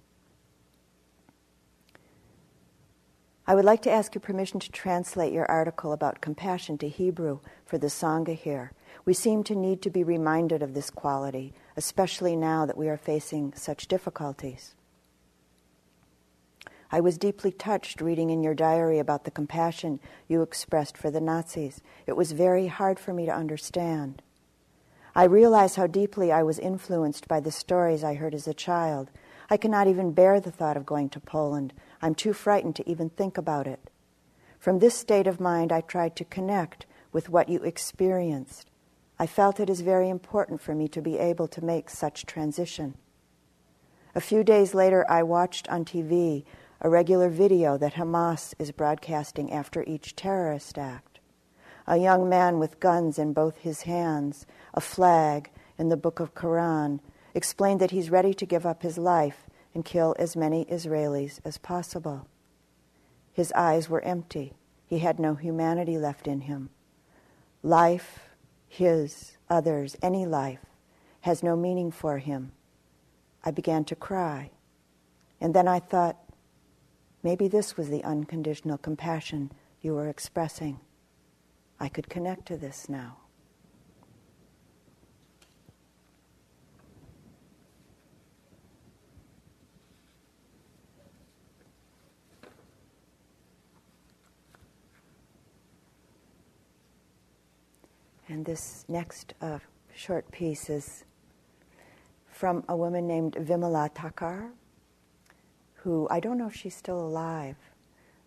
I would like to ask your permission to translate your article about compassion to Hebrew for the Sangha here. We seem to need to be reminded of this quality, especially now that we are facing such difficulties. I was deeply touched reading in your diary about the compassion you expressed for the Nazis. It was very hard for me to understand. I realize how deeply I was influenced by the stories I heard as a child. I cannot even bear the thought of going to Poland I'm too frightened to even think about it. From this state of mind, I tried to connect with what you experienced. I felt it is very important for me to be able to make such transition. A few days later, I watched on TV a regular video that Hamas is broadcasting after each terrorist act. A young man with guns in both his hands, a flag, and the book of Quran explained that he's ready to give up his life and kill as many Israelis as possible. His eyes were empty. He had no humanity left in him. Life, his, others, any life, has no meaning for him. I began to cry. And then I thought, maybe this was the unconditional compassion you were expressing. I could connect to this now. And this next uh, short piece is from a woman named Vimala Thakar, who I don't know if she's still alive,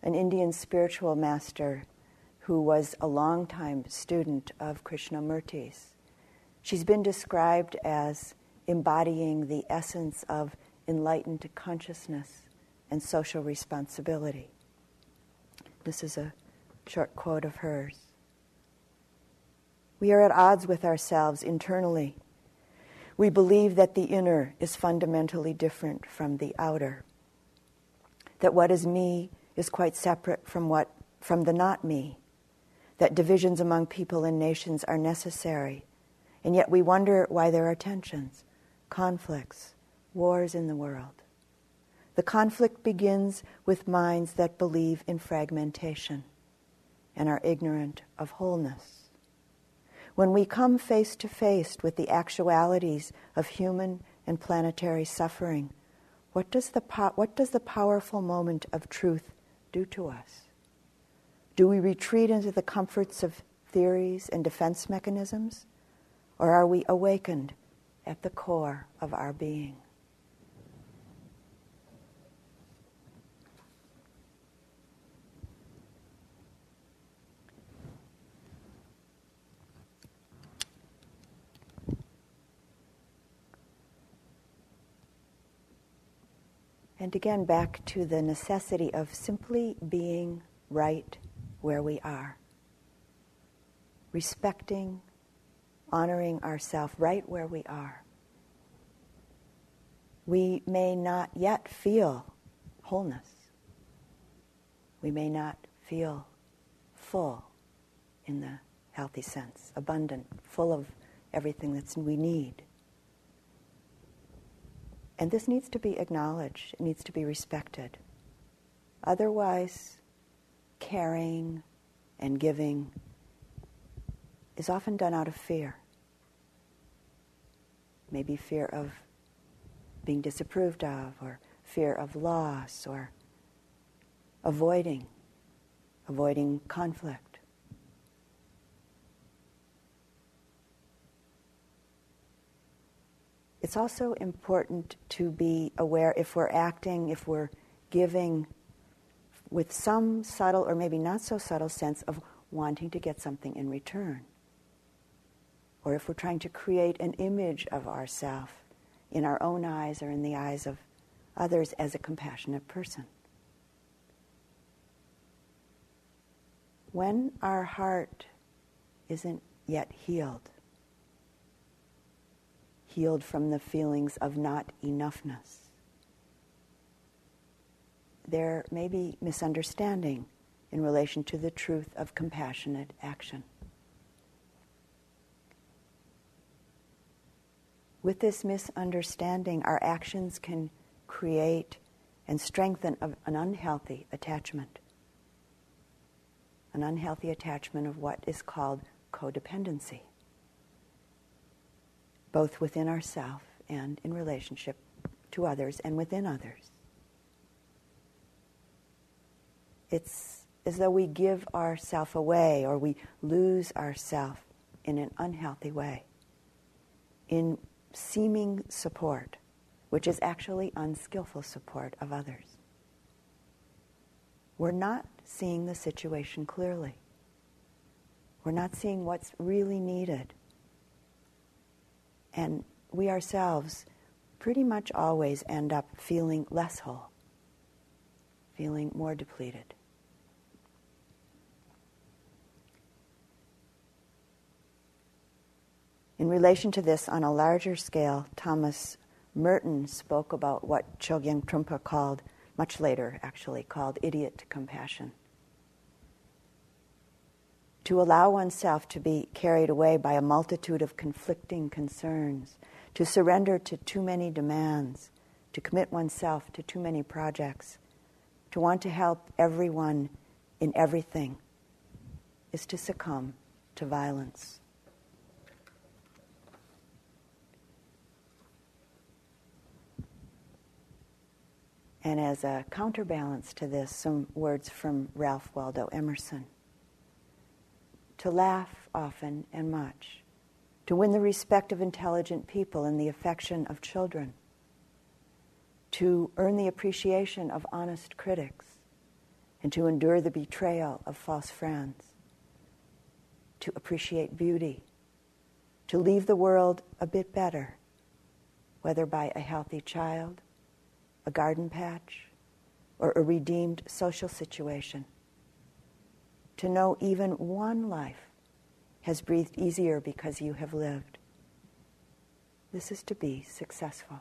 an Indian spiritual master who was a long-time student of Krishnamurti's. She's been described as embodying the essence of enlightened consciousness and social responsibility. This is a short quote of hers. We are at odds with ourselves internally. We believe that the inner is fundamentally different from the outer. That what is me is quite separate from what from the not me. That divisions among people and nations are necessary. And yet we wonder why there are tensions, conflicts, wars in the world. The conflict begins with minds that believe in fragmentation and are ignorant of wholeness. When we come face to face with the actualities of human and planetary suffering, what does, the po- what does the powerful moment of truth do to us? Do we retreat into the comforts of theories and defense mechanisms? Or are we awakened at the core of our being? And again, back to the necessity of simply being right where we are, respecting honoring ourself right where we are. We may not yet feel wholeness. We may not feel full in the healthy sense, abundant, full of everything that we need. And this needs to be acknowledged, it needs to be respected. Otherwise, caring and giving is often done out of fear. Maybe fear of being disapproved of, or fear of loss, or avoiding, avoiding conflict. It's also important to be aware if we're acting, if we're giving with some subtle or maybe not so subtle sense of wanting to get something in return. Or if we're trying to create an image of ourself in our own eyes or in the eyes of others as a compassionate person. When our heart isn't yet healed, healed from the feelings of not enoughness. There may be misunderstanding in relation to the truth of compassionate action. With this misunderstanding, our actions can create and strengthen an unhealthy attachment. An unhealthy attachment of what is called codependency both within ourselves and in relationship to others and within others. It's as though we give ourself away or we lose ourself in an unhealthy way, in seeming support, which is actually unskillful support of others. We're not seeing the situation clearly. We're not seeing what's really needed and we ourselves pretty much always end up feeling less whole, feeling more depleted. In relation to this, on a larger scale, Thomas Merton spoke about what Chogyam Trungpa called, much later actually, called idiot compassion to allow oneself to be carried away by a multitude of conflicting concerns, to surrender to too many demands, to commit oneself to too many projects, to want to help everyone in everything, is to succumb to violence. And as a counterbalance to this, some words from Ralph Waldo Emerson to laugh often and much, to win the respect of intelligent people and the affection of children, to earn the appreciation of honest critics, and to endure the betrayal of false friends, to appreciate beauty, to leave the world a bit better, whether by a healthy child, a garden patch, or a redeemed social situation to know even one life has breathed easier because you have lived. This is to be successful.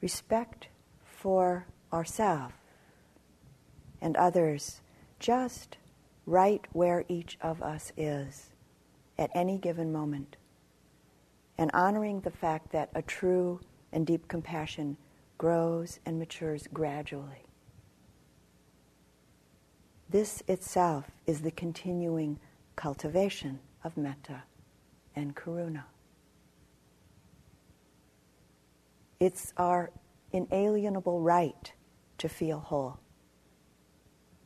Respect for ourselves and others just right where each of us is at any given moment, and honoring the fact that a true and deep compassion grows and matures gradually. This itself is the continuing cultivation of metta and karuna. It's our inalienable right to feel whole,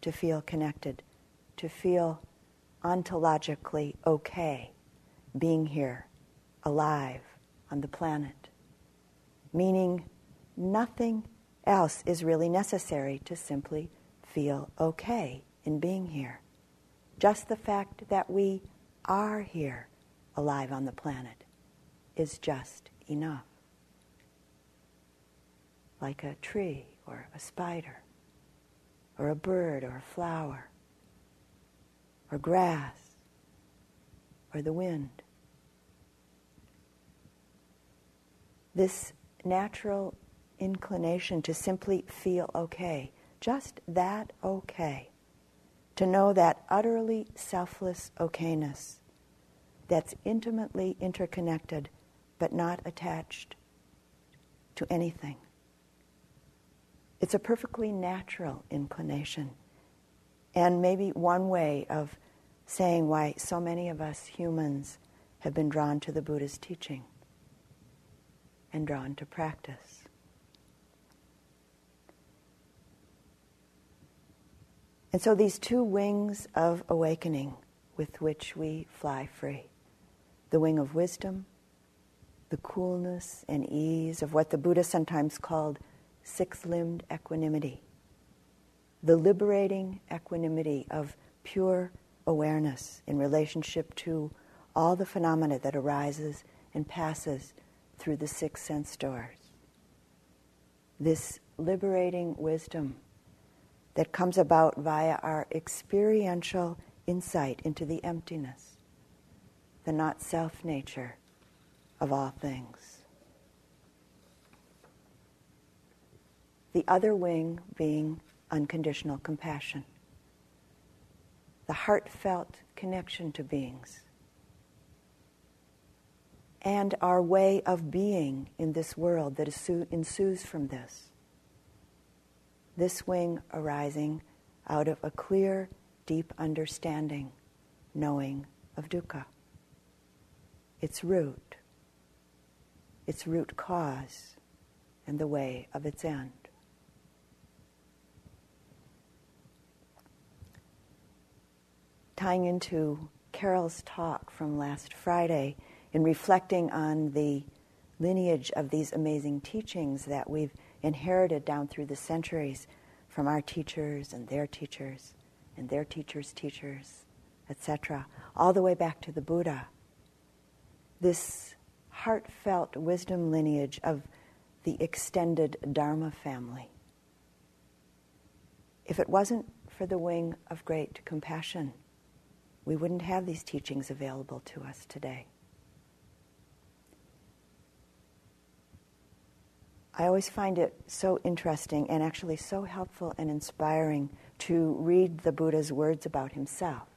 to feel connected, to feel ontologically okay being here, alive on the planet, meaning nothing else is really necessary to simply feel okay in being here. Just the fact that we are here, alive on the planet, is just enough. Like a tree or a spider or a bird or a flower or grass or the wind. This natural inclination to simply feel okay, just that okay, to know that utterly selfless okayness that's intimately interconnected but not attached to anything. It's a perfectly natural inclination. And maybe one way of saying why so many of us humans have been drawn to the Buddha's teaching and drawn to practice. And so these two wings of awakening with which we fly free the wing of wisdom, the coolness and ease of what the Buddha sometimes called six limbed equanimity, the liberating equanimity of pure awareness in relationship to all the phenomena that arises and passes through the six sense doors. This liberating wisdom that comes about via our experiential insight into the emptiness, the not self nature of all things. the other wing being unconditional compassion, the heartfelt connection to beings, and our way of being in this world that ensues from this. This wing arising out of a clear, deep understanding, knowing of dukkha, its root, its root cause, and the way of its end. tying into Carol's talk from last Friday in reflecting on the lineage of these amazing teachings that we've inherited down through the centuries from our teachers and their teachers and their teachers' teachers, etc., all the way back to the Buddha. This heartfelt wisdom lineage of the extended Dharma family. If it wasn't for the wing of great compassion, we wouldn't have these teachings available to us today. I always find it so interesting and actually so helpful and inspiring to read the Buddha's words about himself.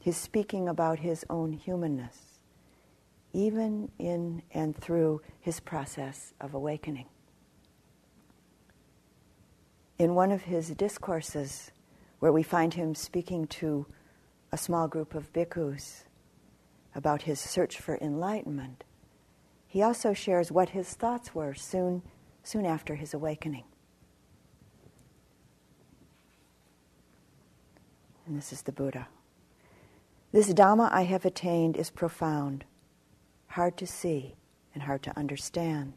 His speaking about his own humanness, even in and through his process of awakening. In one of his discourses, where we find him speaking to a small group of bhikkhus about his search for enlightenment, he also shares what his thoughts were soon, soon after his awakening. And this is the Buddha. This Dhamma I have attained is profound, hard to see and hard to understand,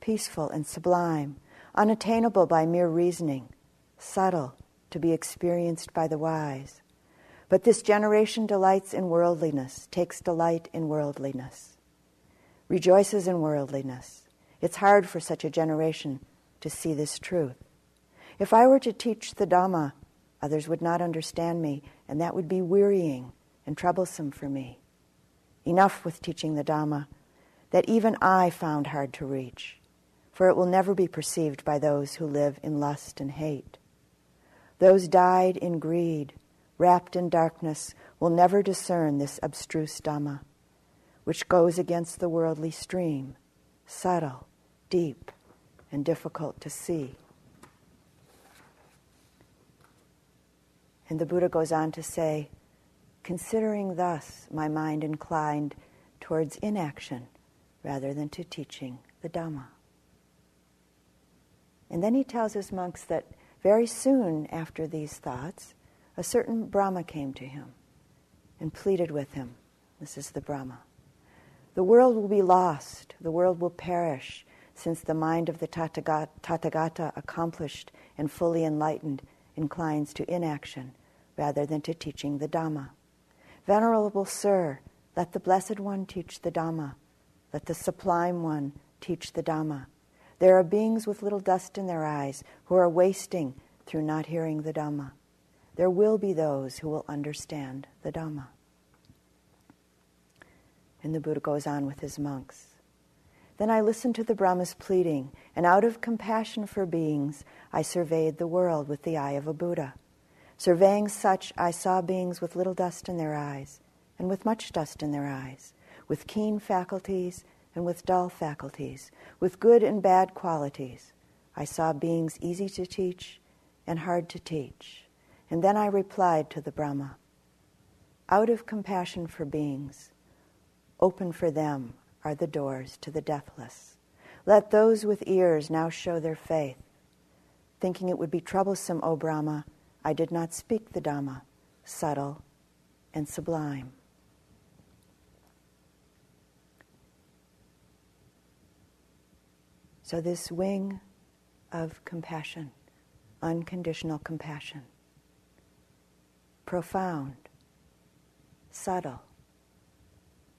peaceful and sublime, unattainable by mere reasoning, subtle to be experienced by the wise but this generation delights in worldliness, takes delight in worldliness, rejoices in worldliness. It's hard for such a generation to see this truth. If I were to teach the Dhamma, others would not understand me, and that would be wearying and troublesome for me. Enough with teaching the Dhamma that even I found hard to reach, for it will never be perceived by those who live in lust and hate. Those dyed in greed wrapped in darkness, will never discern this abstruse Dhamma, which goes against the worldly stream, subtle, deep, and difficult to see. And the Buddha goes on to say, considering thus my mind inclined towards inaction rather than to teaching the Dhamma. And then he tells his monks that very soon after these thoughts, a certain Brahma came to him and pleaded with him. This is the Brahma. The world will be lost, the world will perish, since the mind of the Tathagata, accomplished and fully enlightened, inclines to inaction rather than to teaching the Dhamma. Venerable Sir, let the Blessed One teach the Dhamma. Let the Sublime One teach the Dhamma. There are beings with little dust in their eyes who are wasting through not hearing the Dhamma. There will be those who will understand the Dhamma. And the Buddha goes on with his monks. Then I listened to the Brahma's pleading, and out of compassion for beings, I surveyed the world with the eye of a Buddha. Surveying such, I saw beings with little dust in their eyes, and with much dust in their eyes, with keen faculties and with dull faculties, with good and bad qualities. I saw beings easy to teach and hard to teach. And then I replied to the Brahma Out of compassion for beings, open for them are the doors to the deathless. Let those with ears now show their faith. Thinking it would be troublesome, O Brahma, I did not speak the Dhamma, subtle and sublime. So, this wing of compassion, unconditional compassion, profound, subtle,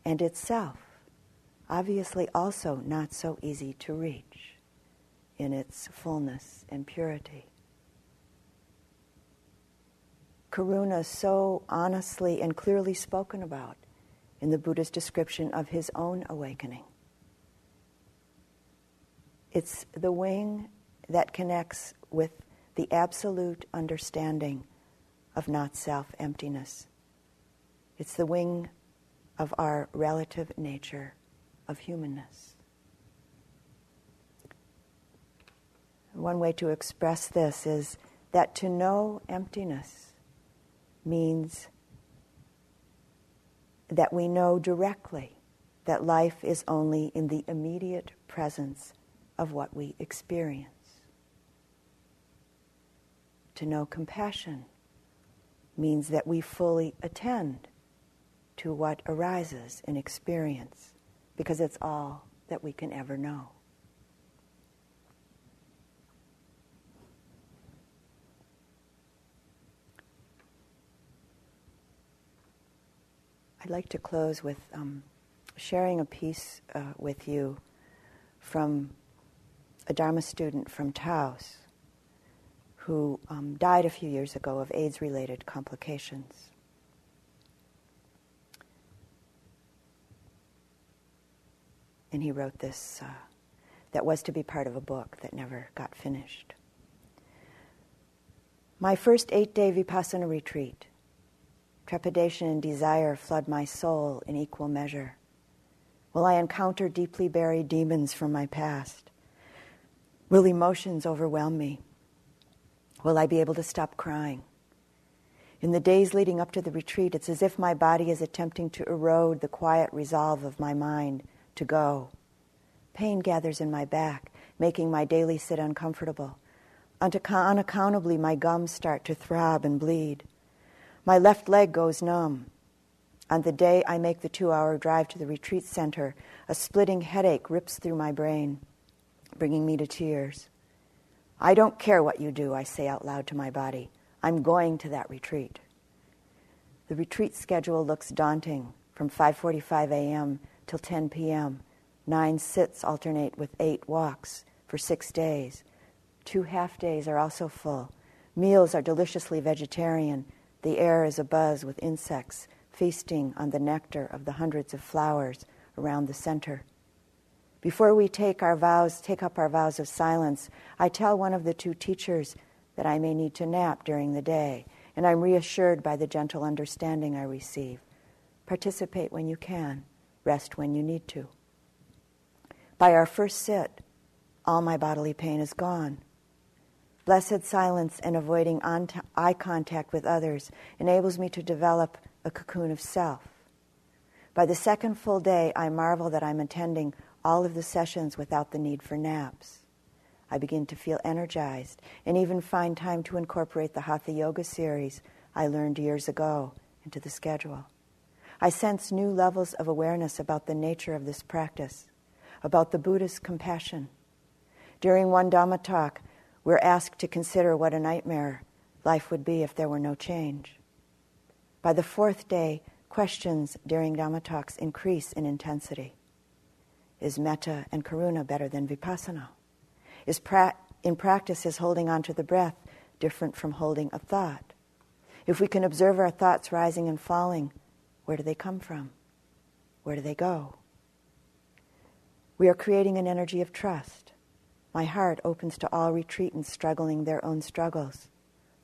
and itself obviously also not so easy to reach in its fullness and purity. Karuna so honestly and clearly spoken about in the Buddha's description of his own awakening. It's the wing that connects with the absolute understanding of not self emptiness. It's the wing of our relative nature of humanness. One way to express this is that to know emptiness means that we know directly that life is only in the immediate presence of what we experience. To know compassion means that we fully attend to what arises in experience because it's all that we can ever know. I'd like to close with um, sharing a piece uh, with you from a Dharma student from Taos who um, died a few years ago of AIDS related complications. And he wrote this uh, that was to be part of a book that never got finished. My first eight day Vipassana retreat, trepidation and desire flood my soul in equal measure. Will I encounter deeply buried demons from my past? Will emotions overwhelm me? Will I be able to stop crying? In the days leading up to the retreat, it's as if my body is attempting to erode the quiet resolve of my mind to go. Pain gathers in my back, making my daily sit uncomfortable. Unaccountably, my gums start to throb and bleed. My left leg goes numb. On the day I make the two hour drive to the retreat center, a splitting headache rips through my brain bringing me to tears. I don't care what you do, I say out loud to my body. I'm going to that retreat. The retreat schedule looks daunting from 5:45 a.m. till 10 p.m. 9 sits alternate with 8 walks for 6 days. Two half days are also full. Meals are deliciously vegetarian. The air is abuzz with insects feasting on the nectar of the hundreds of flowers around the center. Before we take our vows, take up our vows of silence, I tell one of the two teachers that I may need to nap during the day, and I'm reassured by the gentle understanding I receive. Participate when you can, rest when you need to. By our first sit, all my bodily pain is gone. Blessed silence and avoiding eye contact with others enables me to develop a cocoon of self. By the second full day, I marvel that I'm attending all of the sessions without the need for naps. I begin to feel energized and even find time to incorporate the Hatha Yoga series I learned years ago into the schedule. I sense new levels of awareness about the nature of this practice, about the Buddha's compassion. During one Dhamma talk, we're asked to consider what a nightmare life would be if there were no change. By the fourth day, questions during Dhamma talks increase in intensity. Is metta and karuna better than vipassana? Is pra- in practice is holding on to the breath different from holding a thought. If we can observe our thoughts rising and falling, where do they come from? Where do they go? We are creating an energy of trust. My heart opens to all retreatants struggling their own struggles.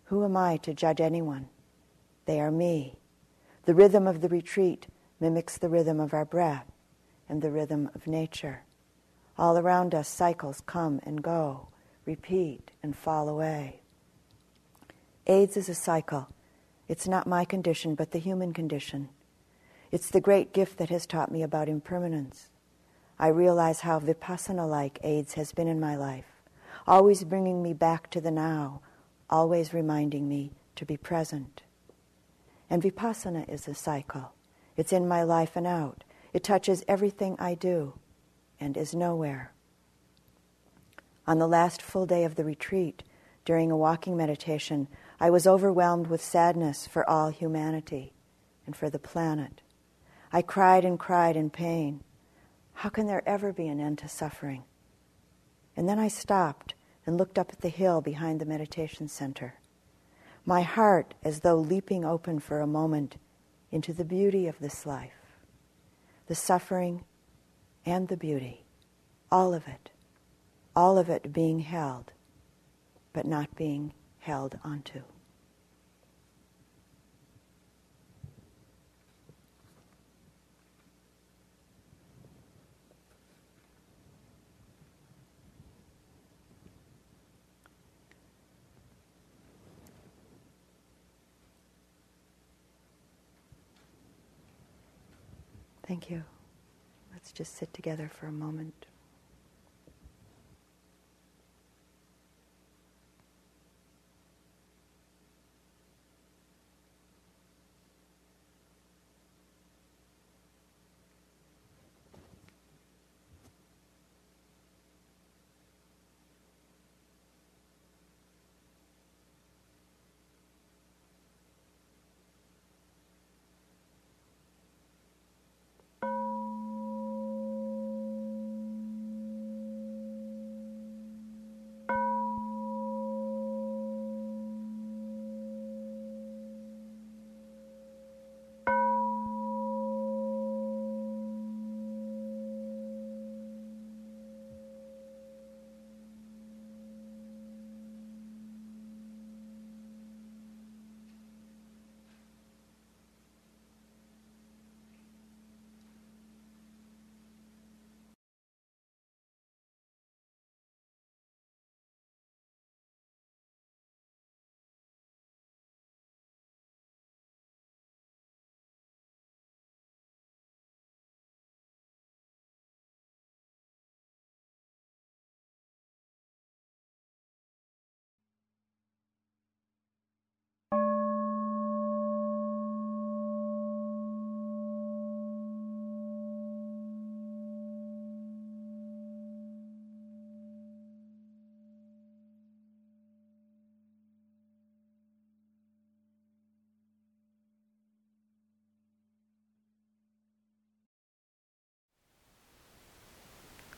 Who am I to judge anyone? They are me. The rhythm of the retreat mimics the rhythm of our breath and the rhythm of nature. All around us, cycles come and go, repeat and fall away. AIDS is a cycle. It's not my condition, but the human condition. It's the great gift that has taught me about impermanence. I realize how vipassana like AIDS has been in my life, always bringing me back to the now, always reminding me to be present. And vipassana is a cycle. It's in my life and out. It touches everything I do and is nowhere. On the last full day of the retreat, during a walking meditation, I was overwhelmed with sadness for all humanity and for the planet. I cried and cried in pain. How can there ever be an end to suffering? And then I stopped and looked up at the hill behind the meditation center. My heart as though leaping open for a moment into the beauty of this life, the suffering and the beauty, all of it, all of it being held, but not being held onto. Thank you. Let's just sit together for a moment.